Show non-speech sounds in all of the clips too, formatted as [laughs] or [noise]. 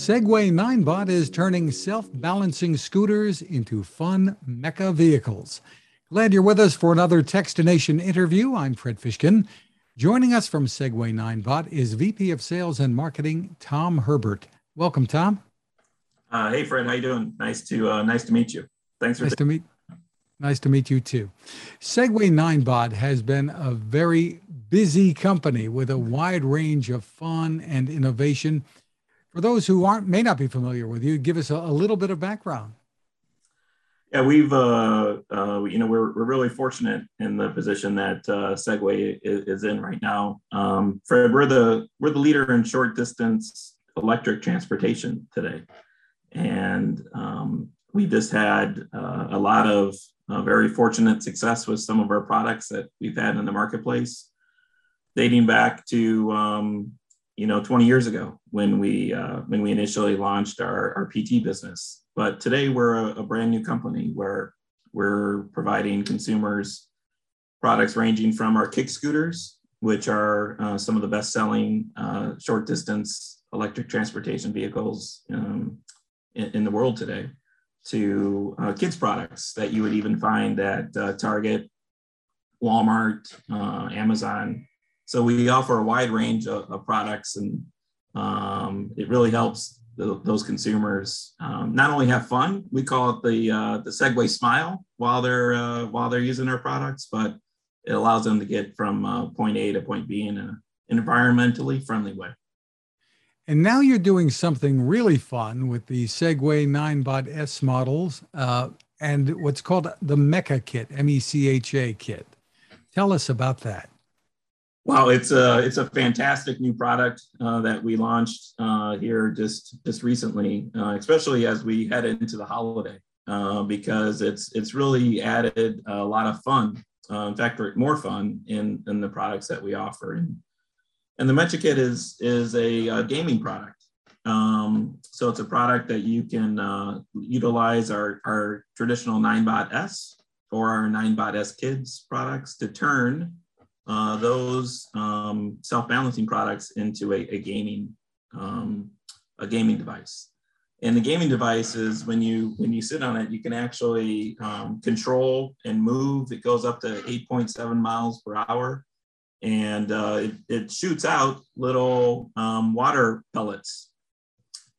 Segway Ninebot is turning self balancing scooters into fun mecha vehicles. Glad you're with us for another Techstination interview. I'm Fred Fishkin. Joining us from Segway Ninebot is VP of Sales and Marketing Tom Hebert. Welcome, Tom. Uh, hey, Fred. How you doing? Nice to uh, nice to meet you. Thanks for nice to meet. Nice to meet you too. Segway Ninebot has been a very busy company with a wide range of fun and innovation for those who aren't may not be familiar with you, give us a, a little bit of background. Yeah, we've uh, uh, you know we're we're really fortunate in the position that uh, Segway is, is in right now. Um, Fred, we're the we're the leader in short distance electric transportation today, and um, we just had uh, a lot of uh, very fortunate success with some of our products that we've had in the marketplace, dating back to um, you know 20 years ago when we uh, when we initially launched our, our PT business. But today we're a, a brand new company where we're providing consumers products ranging from our kick scooters, which are uh, some of the best selling uh, short distance electric transportation vehicles um, in, in, the world today, to uh, kids products that you would even find at uh, Target, Walmart, uh, Amazon, so we offer a wide range of, of products, and um, it really helps the, those consumers um, not only have fun. We call it the uh, the Segway Smile while they're uh, while they're using our products, but it allows them to get from uh, point A to point B in an environmentally friendly way. And now you're doing something really fun with the Segway Ninebot S models uh, and what's called the Mecha Kit, M E C H A kit. Tell us about that. Wow, it's a it's a fantastic new product uh, that we launched uh, here just just recently, uh, especially as we head into the holiday, uh, because it's it's really added a lot of fun. Uh, in fact, more fun in in the products that we offer. And, and the Mecha Kit is is a, a gaming product. Um, so it's a product that you can uh, utilize our our traditional Ninebot S or our Ninebot S Kids products to turn uh, those um, self-balancing products into a, a gaming um, a gaming device. And the gaming device is when you when you sit on it, you can actually um, control and move. It goes up to 8.7 miles per hour, and uh, it, it, shoots out little um, water pellets.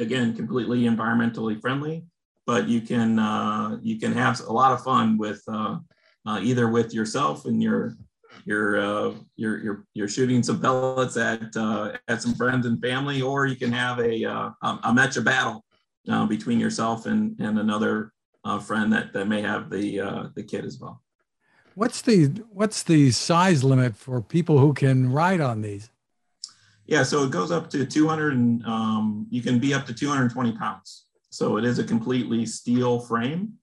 Again, completely environmentally friendly, but you can uh, you can have a lot of fun with uh, uh either with yourself and your you're uh, you're you're you're shooting some pellets at uh, at some friends and family, or you can have a uh, a match of battle uh, between yourself and and another uh, friend that that may have the uh, the kit as well. What's the what's the size limit for people who can ride on these? Yeah, so it goes up to 200, and um, you can be up to 220 pounds. So it is a completely steel frame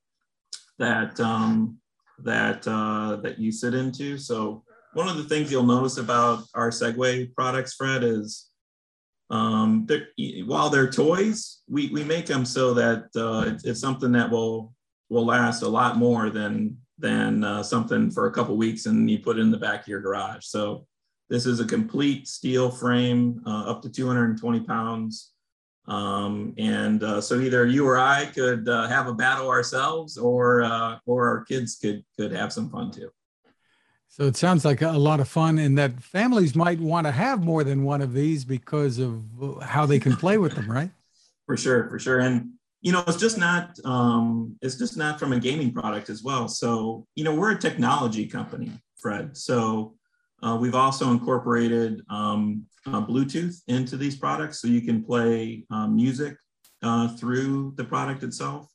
that um, that uh, that you sit into. So one of the things you'll notice about our Segway products, Fred, is um, they're, while they're toys, we, we make them so that uh, it's, it's, something that will will last a lot more than than uh, something for a couple weeks and you put it in the back of your garage. So this is a complete steel frame, uh, up to 220 pounds. Um, and uh, so either you or I could uh, have a battle ourselves, or uh, or our kids could could have some fun too. So it sounds like a lot of fun, and that families might want to have more than one of these because of how they can play with them, right? [laughs] For sure, for sure, and you know it's just not um, it's just not from a gaming product as well. So you know we're a technology company, Fred. So uh, we've also incorporated um, uh, Bluetooth into these products, so you can play um, music uh, through the product itself.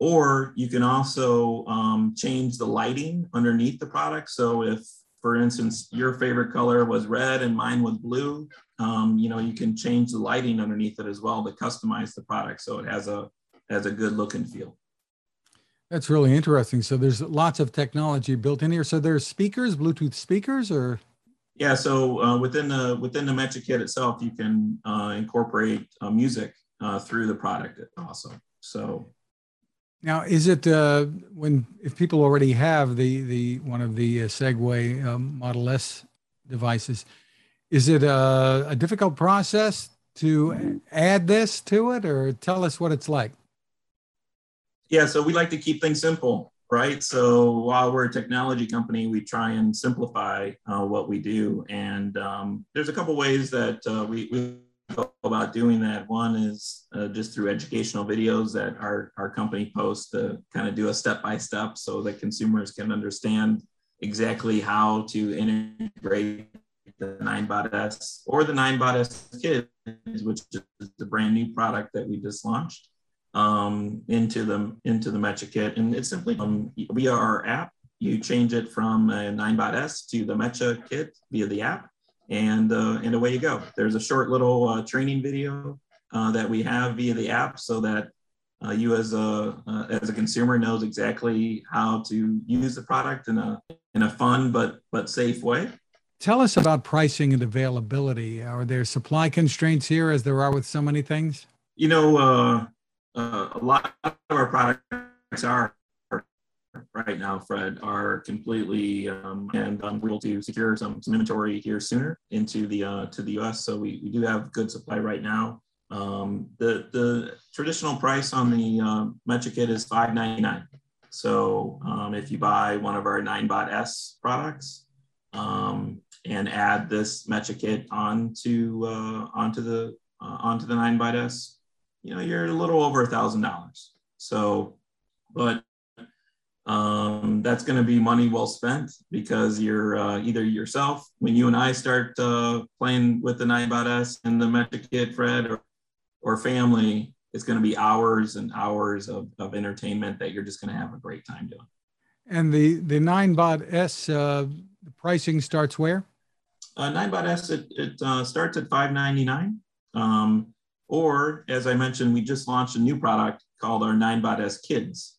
Or you can also um, change the lighting underneath the product. So if, for instance, your favorite color was red and mine was blue, um, you know, you can change the lighting underneath it as well to customize the product so it has a has a good look and feel. That's really interesting. So there's lots of technology built in here. So there's speakers, Bluetooth speakers, or yeah. So uh, within the within the Mecha Kit itself, you can uh, incorporate uh, music uh, through the product also. So now, is it uh, when if people already have the the one of the uh, Segway um, Model S devices, is it a, a, difficult process to add this to it, or tell us what it's like? Yeah, so we like to keep things simple, right? So while we're a technology company, we try and simplify uh, what we do. And um, there's a couple ways that uh, we, we go about doing that. One is uh, just through educational videos that our, our company posts to kind of do a step by step so that consumers can understand exactly how to integrate the Ninebot S or the Ninebot S Kids, which is the brand new product that we just launched um, into the into the Mecha Kit, and it's simply um, via our app. You change it from a Ninebot S to the Mecha Kit via the app, and uh, and away you go. There's a short little uh, training video uh, that we have via the app, so that uh, you as a uh, as a consumer knows exactly how to use the product in a in a fun but but safe way. Tell us about pricing and availability. Are there supply constraints here, as there are with so many things? You know, uh, a lot of our products are right now, Fred, are completely um, and um, we're able to secure some, some inventory here sooner into the uh, to the U.S. So we, we do have good supply right now. Um, the the traditional price on the uh, Mecha Kit is five ninety nine. So um, if you buy one of our Ninebot S products um, and add this Mecha Kit onto uh, onto the uh, onto the Ninebot S, you know you're a little over a thousand dollars. So, but um, that's going to be money well spent because you're uh, either yourself when you and I start uh, playing with the Ninebot S and the Mecha Kit, Fred, or or family it's going to be hours and hours of, of entertainment that you're just going to have a great time doing. And the the Ninebot S uh, the pricing starts where? Uh, Ninebot S it, it uh, starts at five ninety nine, um, or as I mentioned, we just launched a new product called our Ninebot S Kids.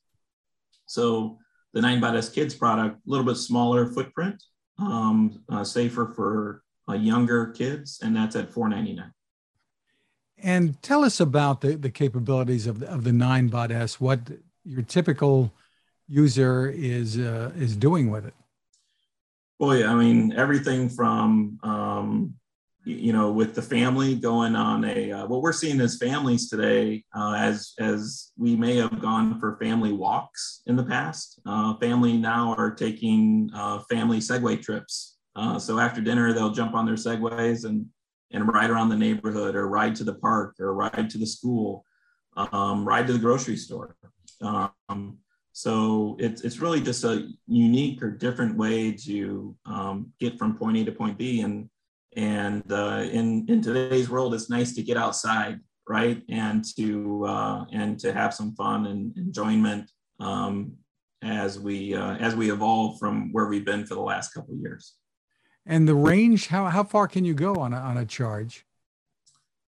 So the Ninebot S Kids product, a little bit smaller footprint, um, uh, safer for uh, younger kids, and that's at four ninety nine. And tell us about the, the capabilities of the, of the Ninebot S, what your typical user is, uh, is doing with it. Yeah, I mean, everything from, um, you know, with the family going on a, uh, what we're seeing as families today, uh, as, as we may have gone for family walks in the past, uh, family now are taking uh, family Segway trips. Uh, so after dinner, they'll jump on their Segways and and ride around the neighborhood or ride to the park or ride to the school, um, ride to the grocery store. Um, so it's, it's really just a unique or different way to um, get from point A to point B. And, and uh, in, in today's world, it's nice to get outside, right? And to, uh, and to have some fun and enjoyment um, as, we, uh, as we evolve from where we've been for the last couple of years. And the range, how, how far can you go on a, on a charge?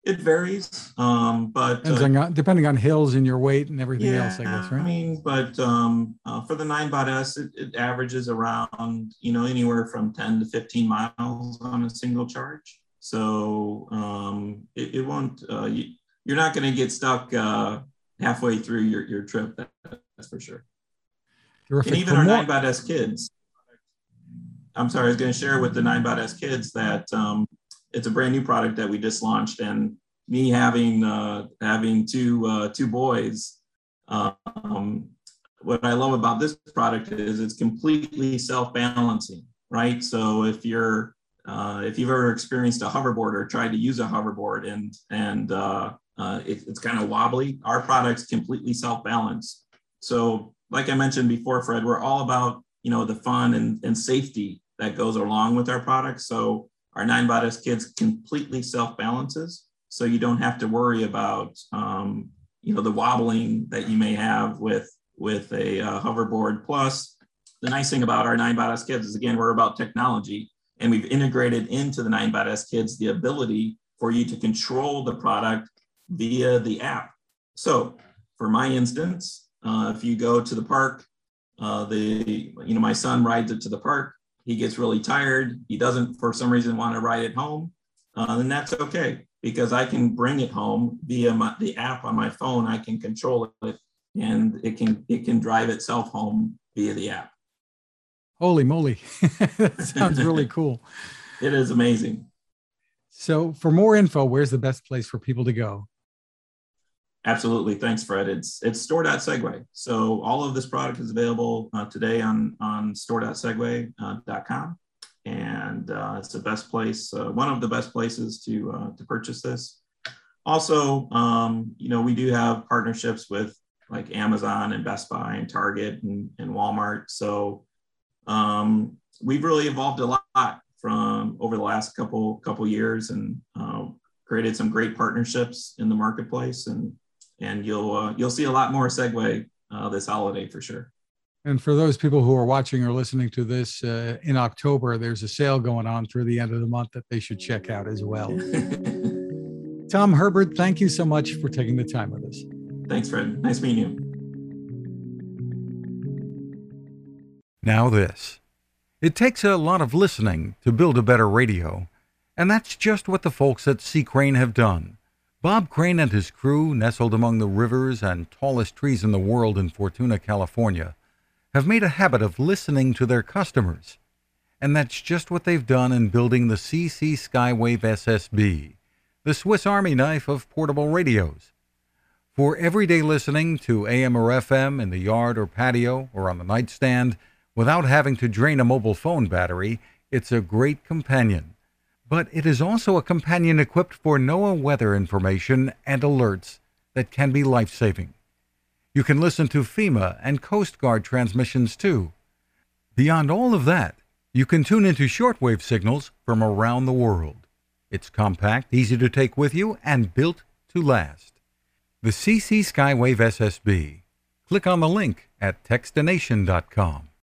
It varies, um, but depending, uh, on, depending on hills and your weight and everything yeah, else, I guess, right? I mean, but um, uh, for the Ninebot S, it, it, averages around, you know, anywhere from 10 to 15 miles on a single charge. So um, it, it, won't, uh, you, are not going to get stuck uh, halfway through your, your trip, that, that's for sure. Terrific. And even for our more- Ninebot S kids, I'm sorry, I was going to share with the Ninebot S kids that um, it's a brand new product that we just launched, and me having uh, having two uh, two boys, um, what I love about this product is it's completely self balancing, right? So if you're uh, if you've ever experienced a hoverboard or tried to use a hoverboard and and uh, uh, it, it's kind of wobbly, our product's completely self-balanced. So like I mentioned before, Fred, we're all about you know the fun and, and safety that goes along with our product. So our Ninebot S Kids completely self balances. So you don't have to worry about, um, you know, the wobbling that you may have with, with a uh, hoverboard. Plus, the nice thing about our Ninebot S Kids is, again, we're about technology and we've integrated into the Ninebot S Kids the ability for you to control the product via the app. So for my instance, uh, if you go to the park, uh, the you know my son rides it to the park he gets really tired, he doesn't for some reason want to ride it home, uh, then that's okay because I can bring it home via my, the app on my phone. I can control it and it can it can drive itself home via the app. Holy moly, [laughs] that sounds really [laughs] cool. it is amazing. So, for more info, where's the best place for people to go? Absolutely. Thanks, Fred. It's it's store.segway. So all of this product is available uh, today on, on store.segway.com. Uh, and uh, it's the best place, uh, one of the best places to, uh, to purchase this. Also, um, you know, we do have partnerships with like Amazon and Best Buy and Target and, and Walmart. So um, we've really evolved a lot from over the last couple couple years and uh, created some great partnerships in the marketplace and and you'll uh, you'll see a lot more Segway uh, this holiday for sure. And for those people who are watching or listening to this uh, in October, there's a sale going on through the end of the month that they should check out as well. [laughs] Tom Hebert, thank you so much for taking the time with us. Thanks, Fred. Nice meeting you. Now, this. It takes a lot of listening to build a better radio, and that's just what the folks at C. Crane have done. Bob Crane and his crew, nestled among the rivers and tallest trees in the world in Fortuna, California, have made a habit of listening to their customers. And that's just what they've done in building the CC Skywave SSB, the Swiss Army knife of portable radios. For everyday listening to AM or FM in the yard or patio or on the nightstand without having to drain a mobile phone battery, it's a great companion but it is also a companion equipped for NOAA weather information and alerts that can be life saving. You can listen to FEMA and Coast Guard transmissions too. Beyond all of that, you can tune into shortwave signals from around the world. It's compact, easy to take with you, and built to last. The CC Skywave SSB. Click on the link at Techstination.com.